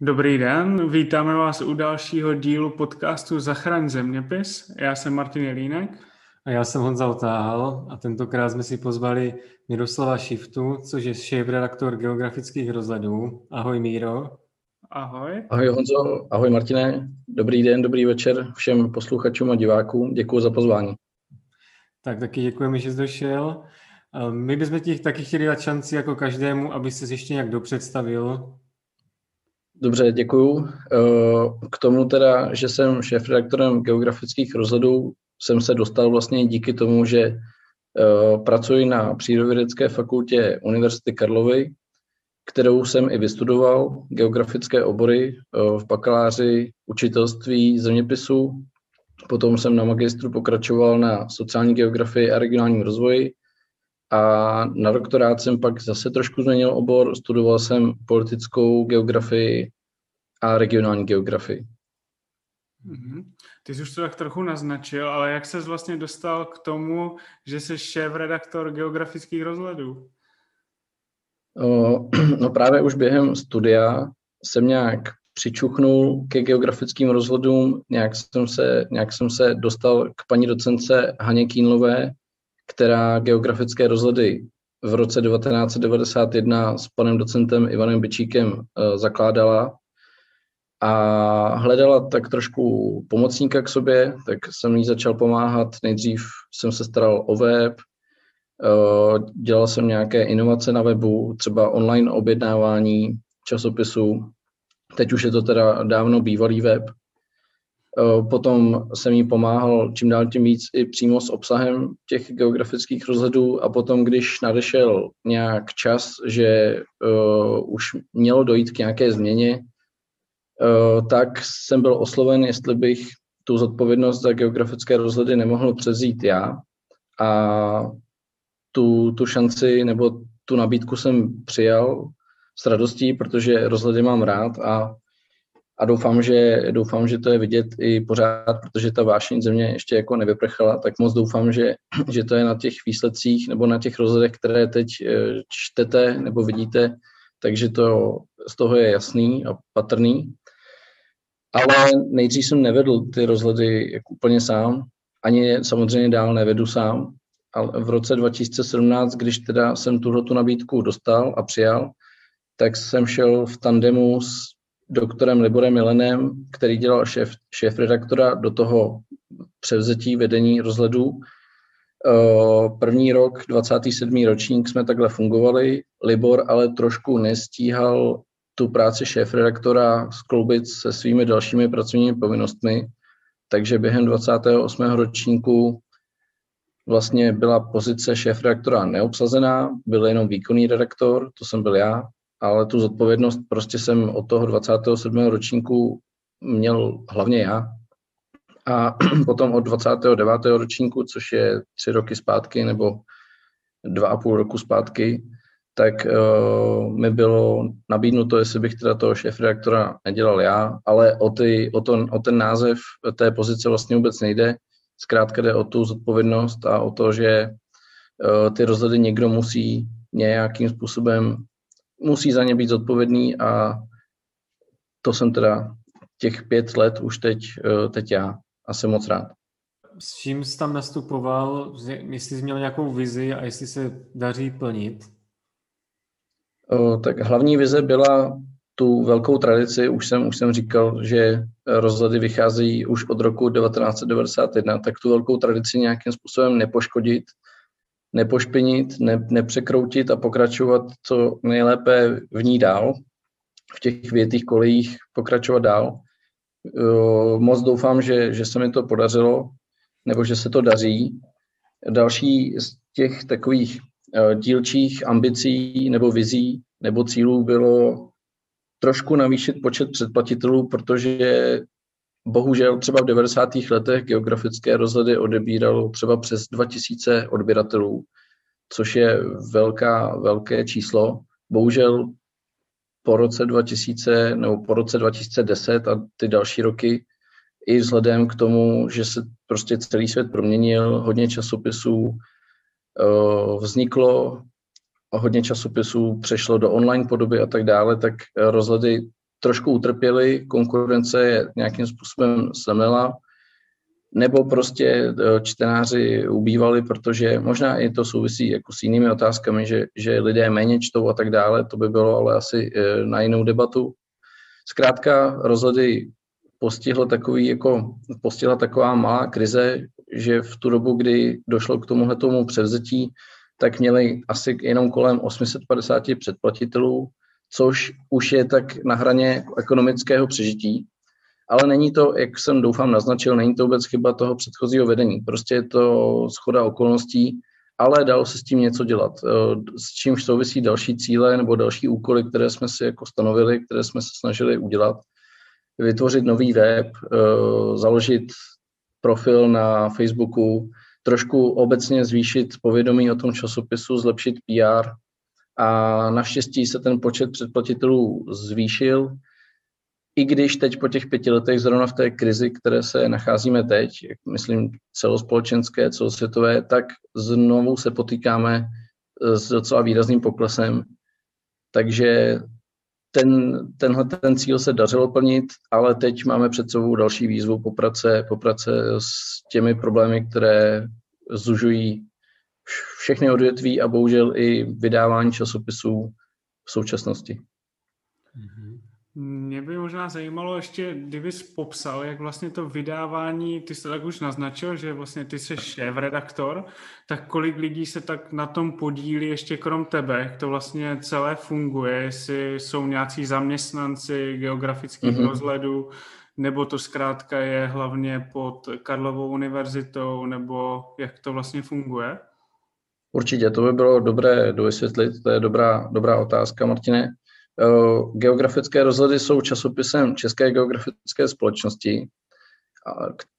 Dobrý den, vítáme vás u dalšího dílu podcastu Zachraň zeměpis. Já jsem Martin Jelínek. A já jsem Honza Otáhal a tentokrát jsme si pozvali Miroslava Šiftu, což je šéf-redaktor geografických rozhledů. Ahoj Míro. Ahoj. Ahoj Honzo, ahoj Martine. Dobrý den, dobrý večer všem posluchačům a divákům. Děkuji za pozvání. Tak taky děkujeme, že jsi došel. My bychom ti taky chtěli dát šanci jako každému, aby se ještě nějak dopředstavil. Dobře, děkuju. Eh, k tomu teda, že jsem šéf-redaktorem geografických rozhledů, jsem se dostal vlastně díky tomu, že eh, pracuji na Přírodovědecké fakultě Univerzity Karlovy, kterou jsem i vystudoval, geografické obory eh, v bakaláři učitelství zeměpisu. Potom jsem na magistru pokračoval na sociální geografii a regionálním rozvoji a na doktorát jsem pak zase trošku změnil obor, studoval jsem politickou geografii a regionální geografii. Mm-hmm. Ty jsi už to tak trochu naznačil, ale jak ses vlastně dostal k tomu, že jsi šéf-redaktor geografických rozhledů? No právě už během studia jsem nějak přičuchnul ke geografickým rozhledům, nějak jsem se, nějak jsem se dostal k paní docence Haně Kínlové, která geografické rozhledy v roce 1991 s panem docentem Ivanem Byčíkem uh, zakládala a hledala tak trošku pomocníka k sobě, tak jsem jí začal pomáhat. Nejdřív jsem se staral o web, uh, dělal jsem nějaké inovace na webu, třeba online objednávání časopisů. Teď už je to teda dávno bývalý web, Eh, potom jsem jí pomáhal čím dál tím víc i přímo s obsahem těch geografických rozhledů a potom, když nadešel nějak čas, že uh, už mělo dojít k nějaké změně, uh, tak jsem byl osloven, jestli bych tu zodpovědnost za geografické rozhledy nemohl přezít já. A tu, tu šanci nebo tu nabídku jsem přijal s radostí, protože rozhledy mám rád a a doufám, že, doufám, že to je vidět i pořád, protože ta vášeň země ještě jako nevyprchala, tak moc doufám, že, že to je na těch výsledcích nebo na těch rozhledech, které teď eh, čtete nebo vidíte, takže to z toho je jasný a patrný. Ale nejdřív jsem nevedl ty rozhledy jako úplně sám, ani samozřejmě dál nevedu sám, ale v roce 2017, když teda jsem tuhle tu nabídku dostal a přijal, tak jsem šel v tandemu s doktorem Liborem Milenem, který dělal šéf, šéf redaktora do toho převzetí vedení rozhledů. Eh, první rok, 27. ročník jsme takhle fungovali. Libor ale trošku nestíhal tu práci šéf redaktora skloubit se svými dalšími pracovními povinnostmi, takže během 28. ročníku vlastně byla pozice šéf redaktora neobsazená, byl jenom výkonný redaktor, to jsem byl já, ale tu zodpovědnost prostě jsem od toho 27. ročníku měl hlavně já. A potom od 29. ročníku, což je tři roky zpátky nebo dva a půl roku zpátky, tak uh, mi bylo nabídnuto, jestli bych teda toho šéf-redaktora nedělal já, ale o, ty, o, to, o ten název té pozice vlastně vůbec nejde. Zkrátka jde o tu zodpovědnost a o to, že uh, ty rozhledy někdo musí nějakým způsobem musí za ně být zodpovědný a to jsem teda těch pět let už teď, eh, teď já a jsem moc rád. S čím jsi tam nastupoval, jestli jsi měl nějakou vizi a jestli se daří plnit? O, tak hlavní vize byla tu velkou tradici, už jsem, už jsem říkal, že rozhledy vycházejí už od roku 1991, tak tu velkou tradici nějakým způsobem nepoškodit, nepošpinit, ne, nepřekroutit a pokračovat co nejlépe v ní dál, v těch větých kolejích pokračovat dál. Moc doufám, že, že se mi to podařilo, nebo že se to daří. Další z těch takových e, dílčích ambicí nebo vizí nebo cílů bylo trošku navýšit počet předplatitelů, protože Bohužel třeba v 90. letech geografické rozhledy odebíralo třeba přes 2000 odběratelů, což je velká, velké číslo. Bohužel po roce 2000 nebo po roce 2010 a ty další roky i vzhledem k tomu, že se prostě celý svět proměnil, hodně časopisů eh, vzniklo, hodně časopisů přešlo do online podoby a tak dále, tak rozhledy trošku utrpěli, konkurence je nějakým způsobem semlela, nebo prostě eh, čtenáři ubývali, protože možná i to souvisí jako s jinými otázkami, že, že lidé méně čtou a tak dále, to by bylo ale asi eh, na jinou debatu. Zkrátka rozhledy postihla takový jako, postihla taková malá krize, že v tu dobu, kdy došlo k tomuhle tomu převzetí, tak měli asi jenom kolem 850 předplatitelů, což už je tak na hraně ekonomického přežití. Ale není to, jak jsem doufám naznačil, není to vůbec chyba toho předchozího vedení. Prostě je to schoda okolností, ale dalo se s tím něco dělat. Eh, s čímž souvisí další cíle nebo další úkoly, které jsme si jako stanovili, které jsme se snažili udělat. Vytvořit nový web, eh, založit profil na Facebooku, trošku obecně zvýšit povědomí o tom časopisu, zlepšit PR a naštěstí se ten počet předplatitelů zvýšil, i když teď po těch pěti letech, zrovna v té krizi, které se nacházíme teď, myslím celospolečenské, celosvětové, tak znovu se potýkáme s docela výrazným poklesem. Takže ten, tenhle ten cíl se dařilo plnit, ale teď máme před sebou další výzvu po prace, po prace s těmi problémy, které zužují všechny odvětví a bohužel i vydávání časopisů v současnosti. Mm-hmm. Mě by možná zajímalo ještě, kdyby jsi popsal, jak vlastně to vydávání, ty jsi tak už naznačil, že vlastně ty jsi šéf-redaktor, tak kolik lidí se tak na tom podílí ještě krom tebe, jak to vlastně celé funguje, jestli jsou nějací zaměstnanci geografických mm-hmm. rozhledů, nebo to zkrátka je hlavně pod Karlovou univerzitou, nebo jak to vlastně funguje? Určitě, to by bylo dobré dovysvětlit, to je dobrá, dobrá otázka, Martine. Eh, geografické rozhledy jsou časopisem České geografické společnosti,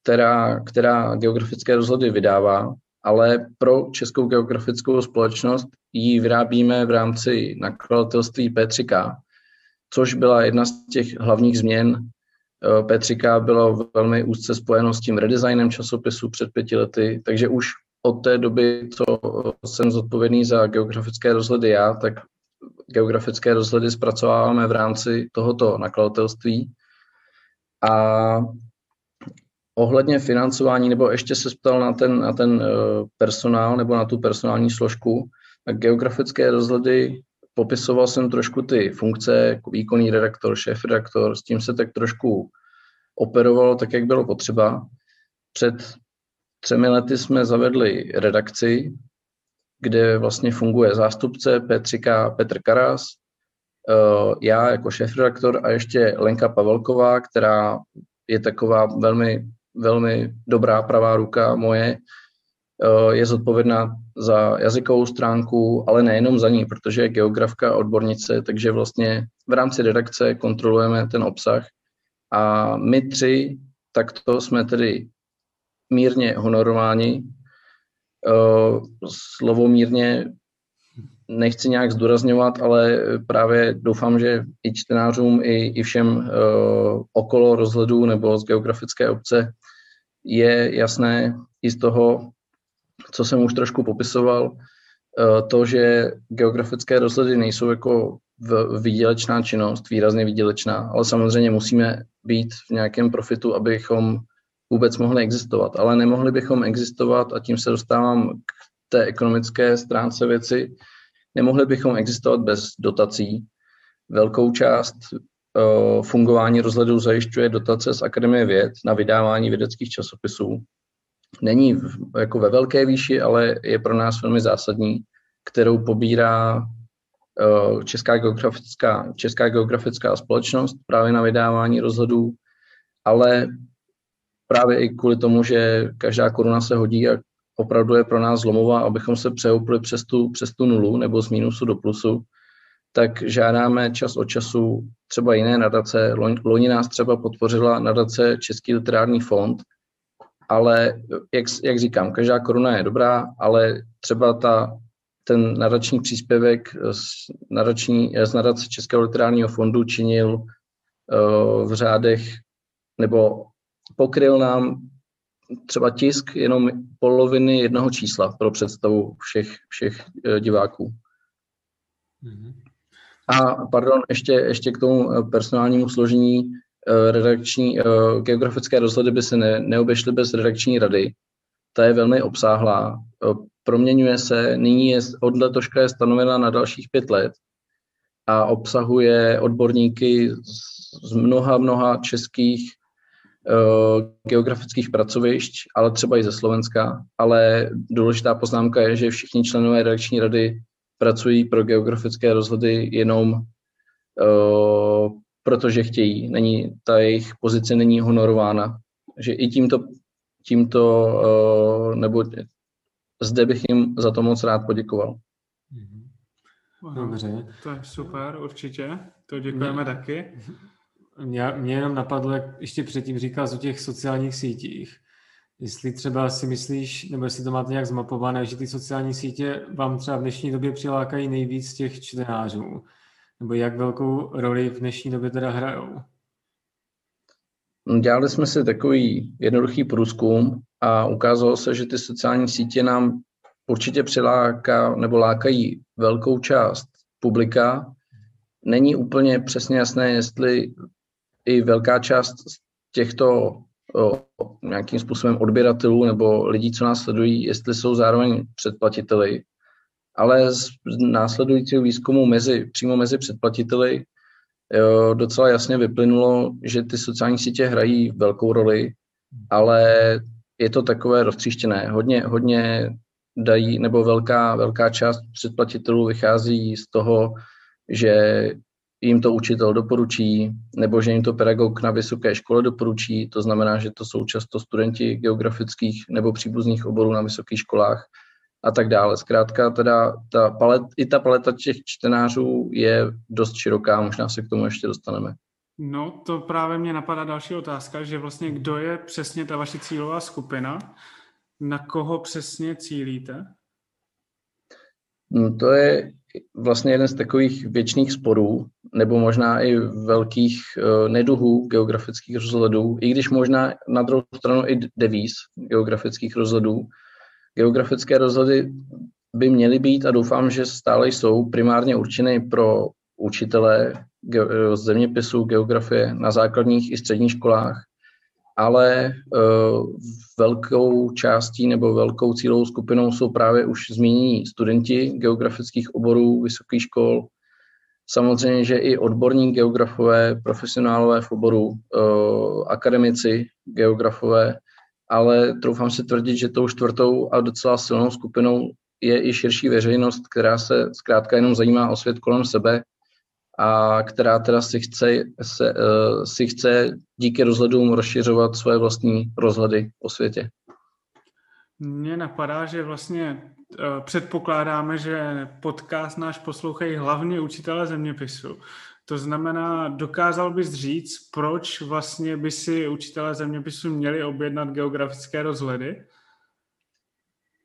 která, která geografické rozhledy vydává, ale pro Českou geografickou společnost ji vyrábíme v rámci nakladatelství P3K, což byla jedna z těch hlavních změn. Eh, P3K bylo velmi úzce spojeno s tím redesignem časopisu před pěti lety, takže už od té doby, co jsem zodpovědný za geografické rozhledy já, tak geografické rozhledy zpracováváme v rámci tohoto nakladatelství. A ohledně financování, nebo ještě se ptal na ten, na ten eh, personál nebo na tu personální složku, tak geografické rozhledy popisoval jsem trošku ty funkce, jako výkonný redaktor, šéf redaktor, s tím se tak trošku operovalo tak, jak bylo potřeba. Před třemi lety jsme zavedli redakci, kde vlastně funguje zástupce Petrika Petr Karas, eh, já jako šéf-redaktor a ještě Lenka Pavelková, která je taková velmi, velmi dobrá pravá ruka moje, eh, je zodpovědná za jazykovou stránku, ale nejenom za ní, protože je geografka odbornice, takže vlastně v rámci redakce kontrolujeme ten obsah. A my tři takto jsme tedy mírně honorováni. Eh, slovo mírně nechci nějak zdůrazňovat, ale právě doufám, že i čtenářům, i, i všem uh, okolo rozhledů nebo z geografické obce je jasné i z toho, co jsem už trošku popisoval, uh, to, že geografické rozhledy nejsou jako v, výdělečná činnost, výrazně výdělečná, ale samozřejmě musíme být v nějakém profitu, abychom vůbec mohli existovat. Ale nemohli bychom existovat, a tím se dostávám k té ekonomické stránce věci, nemohli bychom existovat bez dotací. Velkou část uh, fungování rozhledu zajišťuje dotace z Akademie věd na vydávání vědeckých časopisů. Není v, jako ve velké výši, ale je pro nás velmi zásadní, kterou pobírá uh, Česká geografická, Česká geografická společnost právě na vydávání rozhledů, ale právě i kvůli tomu, že každá koruna se hodí a opravdu je pro nás zlomová, abychom se přehoupli přes tu, přes tu nulu nebo z mínusu do plusu, tak žádáme čas od času třeba jiné nadace. Loni nás třeba podpořila nadace Český literární fond, ale jak, jak říkám, každá koruna je dobrá, ale třeba ta, ten nadační příspěvek z, nadační, z nadace Českého literárního fondu činil uh, v řádech nebo pokryl nám třeba tisk jenom poloviny jednoho čísla pro představu všech, všech eh, diváků. Mhm. A pardon, ještě, ještě k tomu eh, personálnímu složení eh, redakční, geografické rozhledy by se ne, neobešly bez redakční rady. Ta je velmi obsáhlá, proměňuje se, nyní je od letoška je stanovena na dalších pět let a obsahuje odborníky z mnoha, mnoha českých geografických pracovišť, ale třeba i ze Slovenska. Ale důležitá poznámka je, že všichni členové redakční rady pracují pro geografické rozhledy jenom uh, protože chtějí. Není, ta jejich pozice není honorována. Že i tímto, tímto uh, nebo zde bych jim za to moc rád poděkoval. Dobře. To je super, určitě. To děkujeme mě, taky. Mě, mě jenom napadlo, jak ještě předtím říkal o těch sociálních sítích. Jestli třeba si myslíš, nebo jestli to máte nějak zmapované, že ty sociální sítě vám třeba v dnešní době přilákají nejvíc těch čtenářů, nebo jak velkou roli v dnešní době teda hrajou? Dělali jsme si takový jednoduchý průzkum a ukázalo se, že ty sociální sítě nám určitě přiláká nebo lákají velkou část publika. Není úplně přesně jasné, jestli i velká část těchto o, nějakým způsobem odběratelů nebo lidí, co nás sledují, jestli jsou zároveň předplatiteli. Ale z následujícího výzkumu mezi, přímo mezi předplatiteli jo, docela jasně vyplynulo, že ty sociální sítě hrají velkou roli, ale je to takové roztříštěné. Hodně, hodně dají, nebo velká, velká část předplatitelů vychází z toho, že jim to učitel doporučí, nebo že jim to pedagog na vysoké škole doporučí. To znamená, že to jsou často studenti geografických nebo příbuzných oborů na vysokých školách a tak dále. Zkrátka teda ta palet, i ta paleta těch čtenářů je dost široká, možná se k tomu ještě dostaneme. No, to právě mě napadá další otázka, že vlastně kdo je přesně ta vaše cílová skupina, na koho přesně cílíte? No, to je vlastně jeden z takových věčných sporů, nebo možná i velkých uh, neduhů geografických rozhledů, i když možná na druhou stranu i devíz geografických rozhledů. Geografické rozhledy by měly být a doufám, že stále jsou primárně určeny pro učitele ge- zeměpisu, geografie na základních i středních školách, ale uh, velkou částí nebo velkou cílovou skupinou jsou právě už zmínění studenti geografických oborů vysokých škol, samozřejmě, že i odborní geografové, profesionálové v oboru, uh, akademici geografové, ale troufám si tvrdit, že tou čtvrtou a docela silnou skupinou je i širší veřejnost, která se zkrátka jenom zajímá o svět kolem sebe a která teda si chce, se, uh, si chce díky rozhledům rozšiřovat svoje vlastní rozhledy o světě. Mně napadá, že vlastně uh, předpokládáme, že podcast náš poslouchají hlavně učitelé zeměpisu. To znamená, dokázal bys říct, proč vlastně by si učitelé zeměpisu měli objednat geografické rozhledy?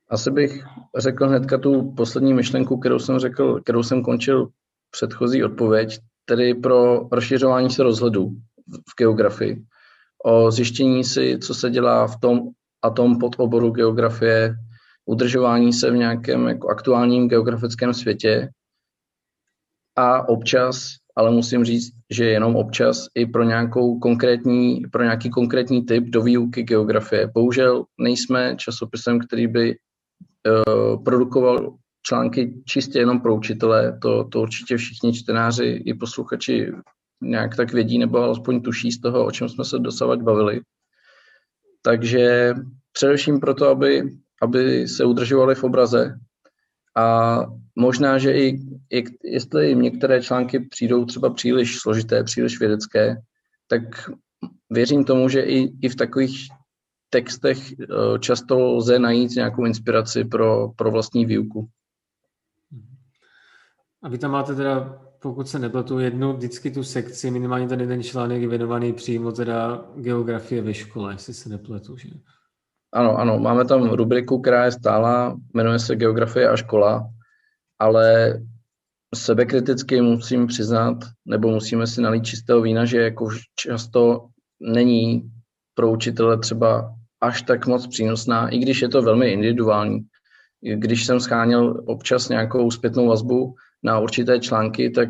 Asi bych řekl hnedka tu poslední myšlenku, kterou jsem řekl, kterou jsem končil předchozí odpověď, tedy pro rozšiřování se rozhledů v geografii, o zjištění si, co se dělá v tom a tom podoboru geografie, udržování se v nějakém jako aktuálním geografickém světě a občas, ale musím říct, že jenom občas i pro, nějakou konkrétní, pro nějaký konkrétní typ do výuky geografie. Bohužel nejsme časopisem, který by uh, produkoval články čistě jenom pro učitele, to, to určitě všichni čtenáři i posluchači nějak tak vědí nebo alespoň tuší z toho, o čem jsme se dosavať bavili. Takže především proto, aby, aby se udržovali v obraze a možná, že i, i jestli jim některé články přijdou třeba příliš složité, příliš vědecké, tak věřím tomu, že i, i v takových textech eh, často lze najít nějakou inspiraci pro, pro vlastní výuku. A vy tam máte teda, pokud se nepletu, jednu vždycky tu sekci, minimálně ten jeden článek je věnovaný přímo teda geografie ve škole, jestli se nepletu, že? Ano, ano, máme tam rubriku, která je stála, jmenuje se Geografie a škola, ale sebekriticky musím přiznat, nebo musíme si nalít čistého vína, že jako často není pro učitele třeba až tak moc přínosná, i když je to velmi individuální. Když jsem scháněl občas nějakou zpětnou vazbu na určité články, tak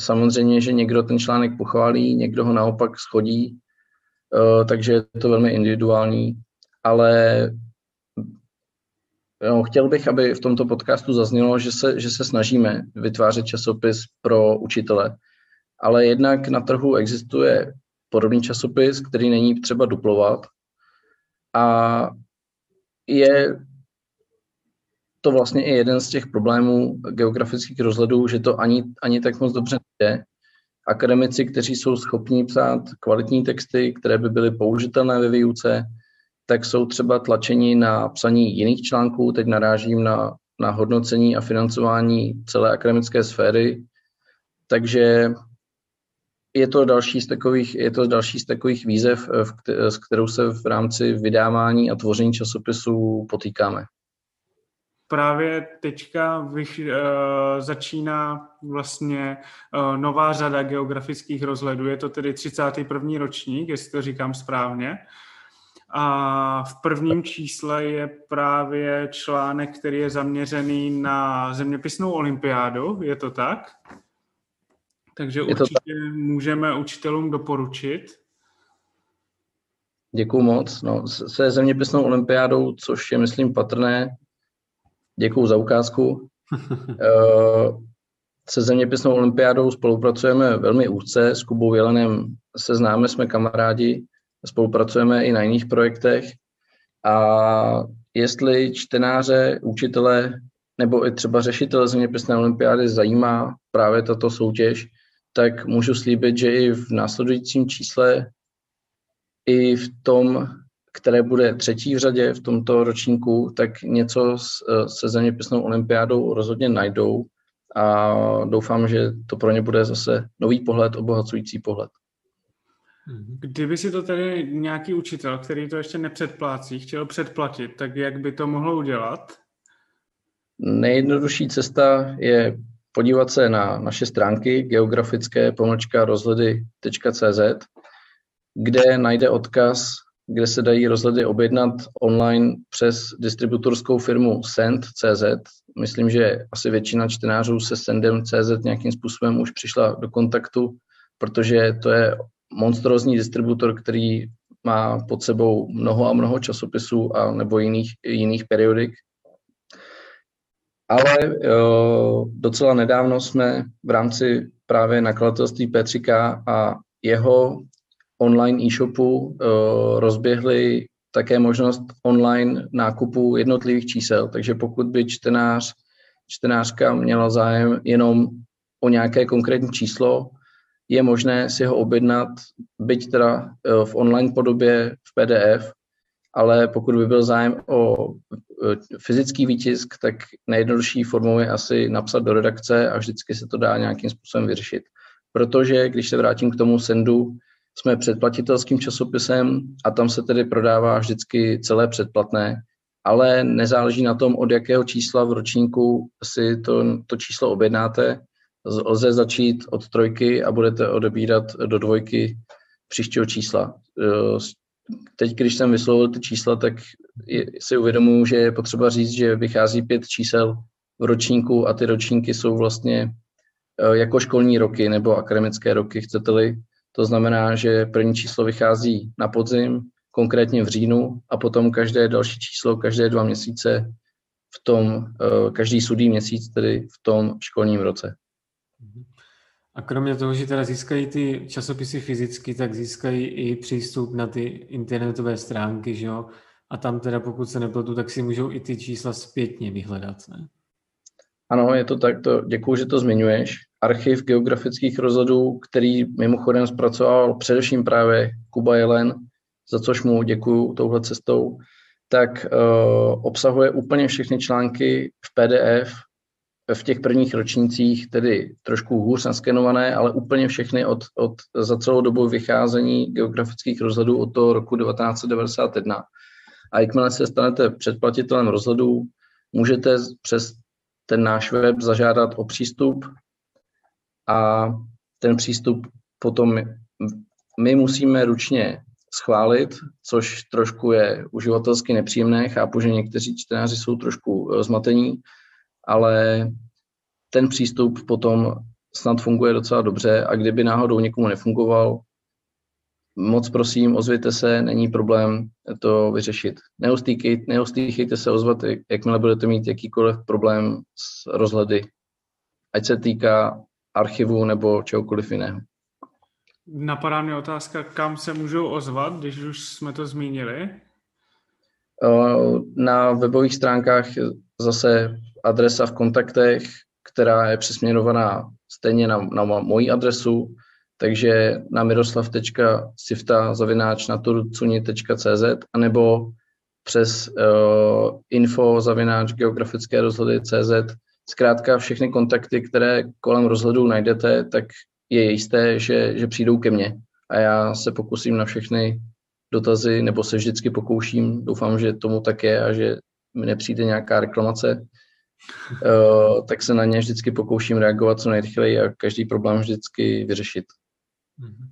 samozřejmě, že někdo ten článek pochválí, někdo ho naopak schodí, uh, takže je to velmi individuální, ale no, chtěl bych, aby v tomto podcastu zaznělo, že se, že se snažíme vytvářet časopis pro učitele, ale jednak na trhu existuje podobný časopis, který není třeba duplovat a je to vlastně i jeden z těch problémů geografických rozhledů, že to ani, ani tak moc dobře nejde. Akademici, kteří jsou schopní psát kvalitní texty, které by byly použitelné ve výuce, tak jsou třeba tlačeni na psaní jiných článků. Teď narážím na, na hodnocení a financování celé akademické sféry. Takže je to další z takových, je to další z takových výzev, s kterou se v rámci vydávání a tvoření časopisů potýkáme právě teďka vyš, uh, začíná vlastně uh, nová řada geografických rozhledů. Je to tedy 31. ročník, jestli to říkám správně. A v prvním čísle je právě článek, který je zaměřený na zeměpisnou olympiádu. Je to tak? Takže je určitě tak. můžeme učitelům doporučit. Děkuji moc. No, se zeměpisnou olympiádou, což je, myslím, patrné, Děkuji za ukázku. Eh, se zeměpisnou olympiádou spolupracujeme velmi úzce, s Kubou Jelenem se známe, jsme kamarádi, spolupracujeme i na jiných projektech a jestli čtenáře, učitele nebo i třeba řešitele zeměpisné olympiády zajímá právě tato soutěž, tak můžu slíbit, že i v následujícím čísle, i v tom které bude třetí v řadě v tomto ročníku, tak něco eh, se zeměpisnou olympiádou rozhodně najdou a doufám, že to pro ně bude zase nový pohled, obohacující pohled. Kdyby si to tedy nějaký učitel, který to ještě nepředplácí, chtěl předplatit, tak jak by to mohlo udělat? Nejjednodušší cesta je podívat se na naše stránky geografické pomlčka rozhledy.cz, kde najde odkaz kde se dají rozhledy objednat online přes distributorskou firmu Send.cz. Myslím, že asi většina čtenářů se Sendem.cz nějakým způsobem už přišla do kontaktu, protože to je monstrózní distributor, který má pod sebou mnoho a mnoho časopisů a nebo jiných, jiných periodik. Ale jo, docela nedávno jsme v rámci právě nakladatelství P3K a jeho online e-shopu eh, rozběhli také možnost online nákupu jednotlivých čísel, takže pokud by čtenář, čtenářka měla zájem jenom o nějaké konkrétní číslo, je možné si ho objednat, byť teda eh, v online podobě v PDF, ale pokud by byl zájem o eh, fyzický výtisk, tak nejjednodušší formou je asi napsat do redakce a vždycky se to dá nějakým způsobem vyřešit. Protože když se vrátím k tomu sendu, jsme předplatitelským časopisem a tam se tedy prodává vždycky celé předplatné, ale nezáleží na tom, od jakého čísla v ročníku si to, to číslo objednáte. Lze začít od trojky a budete odebírat do dvojky příštího čísla. Teď, když jsem vyslovil ty čísla, tak si uvědomuji, že je potřeba říct, že vychází pět čísel v ročníku a ty ročníky jsou vlastně eh, jako školní roky nebo akademické roky, chcete-li, to znamená, že první číslo vychází na podzim, konkrétně v říjnu, a potom každé další číslo, každé dva měsíce v tom, eh, každý sudý měsíc tedy v tom školním roce. A kromě toho, že teda získají ty časopisy fyzicky, tak získají i přístup na ty internetové stránky, že jo? A tam teda, pokud se nepletu, tak si můžou i ty čísla zpětně vyhledat, ne? Ano, je to tak, to, děkuji, že to zmiňuješ archiv geografických rozhledů, který mimochodem zpracoval především právě Kuba Jelen, za což mu děkuji touhle cestou, tak uh, obsahuje úplně všechny články v PDF v těch prvních ročnících, tedy trošku hůř naskenované, ale úplně všechny od, od, za celou dobu vycházení geografických rozhledů od toho roku 1991. A jakmile se stanete předplatitelem rozhledů, můžete přes ten náš web zažádat o přístup a ten přístup potom my musíme ručně schválit, což trošku je uživatelsky nepříjemné. Chápu, že někteří čtenáři jsou trošku eh, zmatení, ale ten přístup potom snad funguje docela dobře a kdyby náhodou někomu nefungoval, moc prosím, ozvěte se, není problém to vyřešit. Neustýchejte, neustýchejte se ozvat, jakmile budete mít jakýkoliv problém s rozhledy, ať se týká archivu nebo čehokoliv jiného. Napadá mě otázka, kam se můžou ozvat, když už jsme to zmínili? Na webových stránkách zase adresa v kontaktech, která je přesměrovaná stejně na, na moji adresu, takže na miroslav.sifta zavináč naturcuni.cz anebo přes uh, info zavináč geografické rozhledy CZ. Zkrátka všechny kontakty, které kolem rozhledu najdete, tak je jisté, že, že přijdou ke mně. A já se pokusím na všechny dotazy, nebo se vždycky pokouším, doufám, že tomu tak je a že mi nepřijde nějaká reklamace, uh, tak se na ně vždycky pokouším reagovat co nejrychleji a každý problém vždycky vyřešit. Mhm.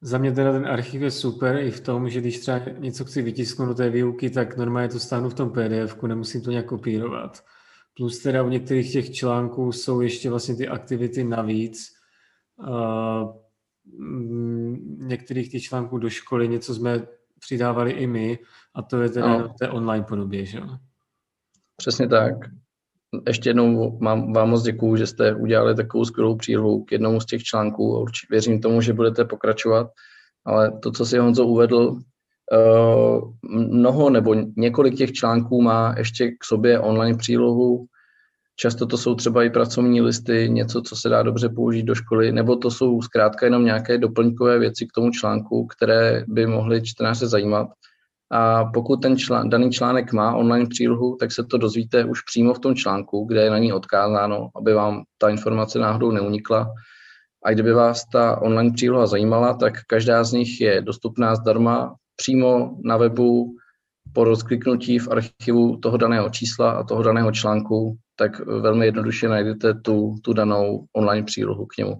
Za mě teda ten archiv je super i v tom, že když třeba něco chci vytisknout do té výuky, tak normálně to stáhnu v tom pdf nemusím to nějak kopírovat. Plus teda u některých těch článků jsou ještě vlastně ty aktivity navíc. Uh, některých těch článků do školy něco jsme přidávali i my a to je teda no. v té online podobě, že Přesně tak ještě jednou mám, vám moc děkuju, že jste udělali takovou skvělou přílohu k jednomu z těch článků určitě věřím tomu, že budete pokračovat. Ale to, co si Honzo uvedl, mnoho nebo několik těch článků má ještě k sobě online přílohu. Často to jsou třeba i pracovní listy, něco, co se dá dobře použít do školy, nebo to jsou zkrátka jenom nějaké doplňkové věci k tomu článku, které by mohly čtenáře zajímat. A pokud ten člán, daný článek má online přílohu, tak se to dozvíte už přímo v tom článku, kde je na ní odkázáno, aby vám ta informace náhodou neunikla. A kdyby vás ta online příloha zajímala, tak každá z nich je dostupná zdarma přímo na webu po rozkliknutí v archivu toho daného čísla a toho daného článku, tak velmi jednoduše najdete tu, tu danou online přílohu k němu.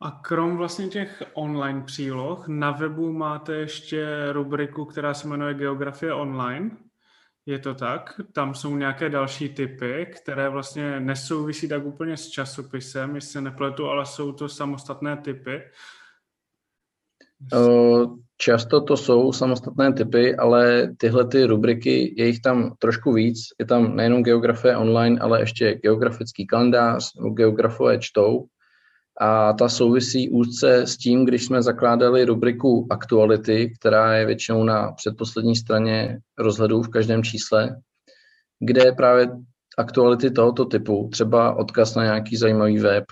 A krom vlastně těch online příloh, na webu máte ještě rubriku, která se jmenuje Geografie online. Je to tak? Tam jsou nějaké další typy, které vlastně nesouvisí tak úplně s časopisem, jestli se nepletu, ale jsou to samostatné typy. Často to jsou samostatné typy, ale tyhle ty rubriky, je jich tam trošku víc. Je tam nejenom geografie online, ale ještě geografický kalendář, geografové čtou, a ta souvisí úzce s tím, když jsme zakládali rubriku aktuality, která je většinou na předposlední straně rozhledu v každém čísle, kde je právě aktuality tohoto typu, třeba odkaz na nějaký zajímavý web,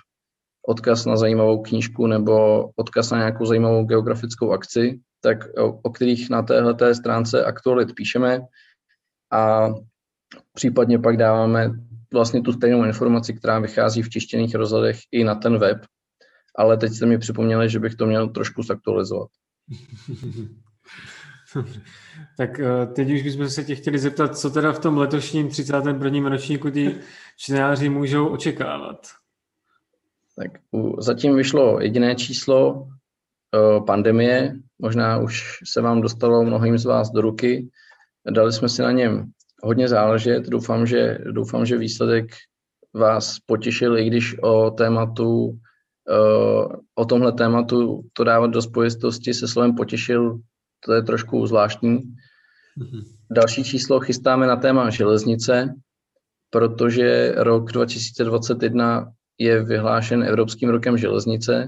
odkaz na zajímavou knížku nebo odkaz na nějakou zajímavou geografickou akci, tak o, o kterých na téhle stránce aktualit píšeme a případně pak dáváme vlastně tu stejnou informaci, která vychází v tištěných rozhledech i na ten web, ale teď jste mi připomněli, že bych to měl trošku zaktualizovat. tak eh, teď už bychom se tě chtěli zeptat, co teda v tom letošním 31. ročníku ty čtenáři můžou očekávat? Tak zatím vyšlo jediné číslo eh, pandemie, možná už se vám dostalo mnohým z vás do ruky. Dali jsme si na něm hodně záležet. Doufám, že, doufám, že výsledek vás potěšil, i když o tématu Eh, o tomhle tématu to dávat do spojitosti se slovem potěšil, to je trošku zvláštní. Mm-hmm. Další číslo chystáme na téma železnice, protože rok 2021 je vyhlášen Evropským rokem železnice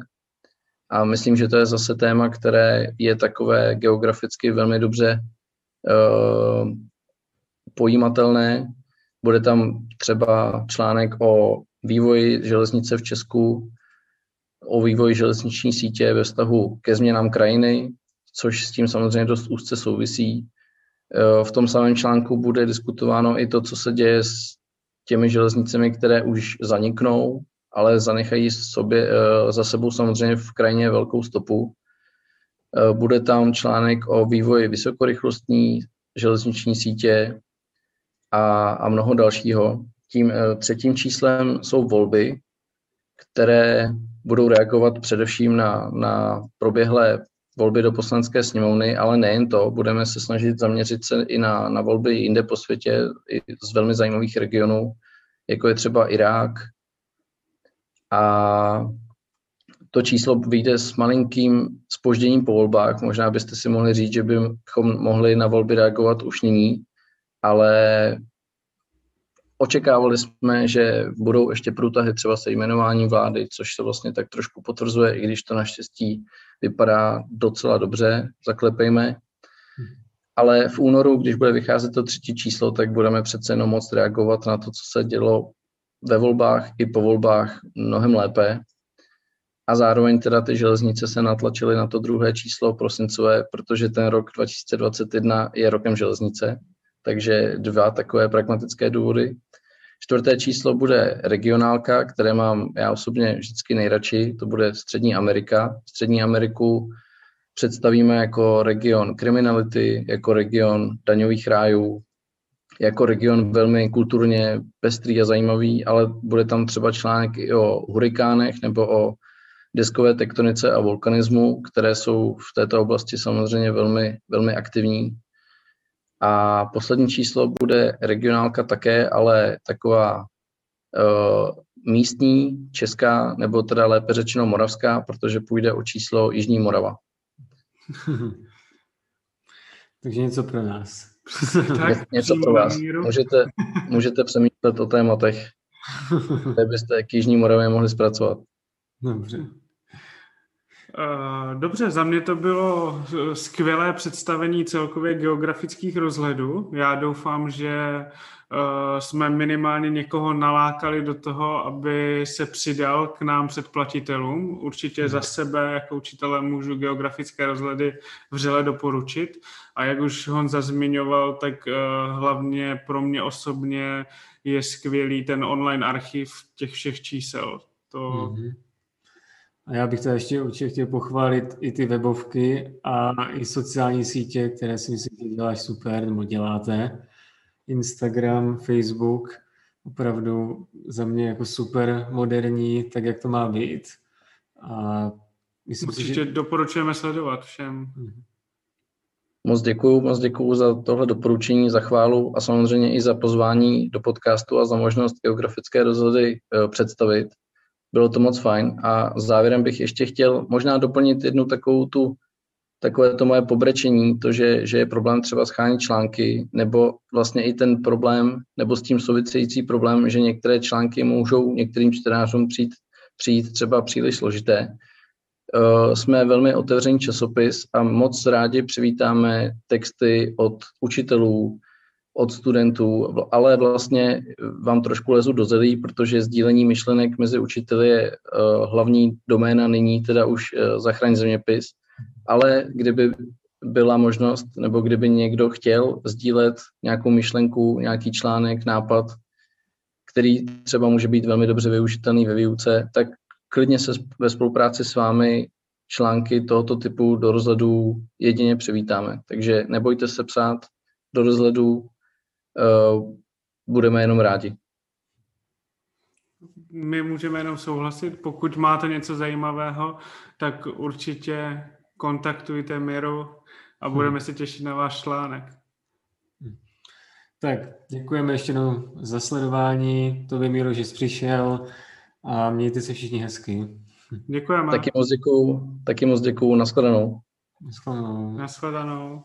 a myslím, že to je zase téma, které je takové geograficky velmi dobře uh, pojímatelné. Bude tam třeba článek o vývoji železnice v Česku, o vývoji železniční sítě ve vztahu ke změnám krajiny, což s tím samozřejmě dost úzce souvisí. E, v tom samém článku bude diskutováno i to, co se děje s těmi železnicemi, které už zaniknou, ale zanechají sobě, e, za sebou samozřejmě v krajině velkou stopu. E, bude tam článek o vývoji vysokorychlostní železniční sítě a, a mnoho dalšího. Tím třetím číslem jsou volby, které budou reagovat především na, na proběhlé volby do poslanecké sněmovny, ale nejen to, budeme se snažit zaměřit se i na, na volby jinde po světě, i z velmi zajímavých regionů, jako je třeba Irák, a to číslo vyjde s malinkým spožděním po volbách. Možná byste si mohli říct, že bychom mohli na volby reagovat už nyní, ale očekávali jsme, že budou ještě průtahy třeba se jmenováním vlády, což se vlastně tak trošku potvrzuje, i když to naštěstí vypadá docela dobře, zaklepejme. Ale v únoru, když bude vycházet to třetí číslo, tak budeme přece jenom moc reagovat na to, co se dělo ve volbách i po volbách mnohem lépe. A zároveň teda ty železnice se natlačily na to druhé číslo prosincové, protože ten rok 2021 je rokem železnice. Takže dva takové pragmatické důvody. Čtvrté číslo bude regionálka, které mám já osobně vždycky nejradši, to bude Střední Amerika. Střední Ameriku představíme jako region kriminality, jako region daňových rájů, jako region velmi kulturně pestrý a zajímavý, ale bude tam třeba článek i o hurikánech nebo o deskové tektonice a vulkanismu, které jsou v této oblasti samozřejmě velmi, velmi aktivní. A poslední číslo bude regionálka také, ale taková uh, místní, česká, nebo teda lépe řečeno moravská, protože půjde o číslo Jižní Morava. Takže něco pro nás. Tak, něco pro vás. Můžete, můžete přemýšlet o tématech, které byste k Jižní Moravě mohli zpracovat. Dobře. Eh, dobře, za mě to bylo eh, skvělé představení celkově geografických rozhledů. Já doufám, že eh, jsme minimálně někoho nalákali do toho, aby se přidal k nám předplatitelům. Určitě za sebe jako učitele můžu geografické rozhledy vřele doporučit. A jak už Honza zmiňoval, tak hlavně pro mě osobně je skvělý ten online archiv těch všech čísel. To, mm-hmm a já bych to ještě určitě chtěl pochválit i ty webovky a i sociální sítě, které si myslím, že děláš super, nebo děláte. Instagram, Facebook, opravdu za mě jako super moderní, tak jak to má být. A myslím Určitě si, že... doporučujeme sledovat všem. Mhm. Moc děkuju, moc děkuju za tohle doporučení, za chválu a samozřejmě i za pozvání do podcastu a za možnost geografické rozhody eh, představit. Bylo to moc fajn a závěrem bych ještě chtěl možná doplnit jednu takovou tu, takové to moje pobrečení, to, že, že je problém třeba schánit články, nebo vlastně i ten problém, nebo s tím související problém, že některé články můžou některým čtenářům přijít, přijít třeba příliš složité. Uh, jsme velmi otevřený časopis a moc rádi přivítáme texty od učitelů, od studentů, ale vlastně vám trošku lezu do zelí, protože sdílení myšlenek mezi učiteli je uh, hlavní doména nyní, teda už uh, zachraň zeměpis, ale kdyby byla možnost, nebo kdyby někdo chtěl sdílet nějakou myšlenku, nějaký článek, nápad, který třeba může být velmi dobře využitelný ve výuce, tak klidně se ve spolupráci s vámi články tohoto typu do rozhledu jedině přivítáme. Takže nebojte se psát do rozhledu, budeme jenom rádi. My můžeme jenom souhlasit. Pokud máte něco zajímavého, tak určitě kontaktujte Miru a budeme hmm. se těšit na váš článek. Tak, děkujeme ještě jednou za sledování. To by Miro, že jsi přišel a mějte se všichni hezky. Děkujeme. Taky moc děkuju, taky moc děkuju. Naschledanou. Naschledanou. Naschledanou.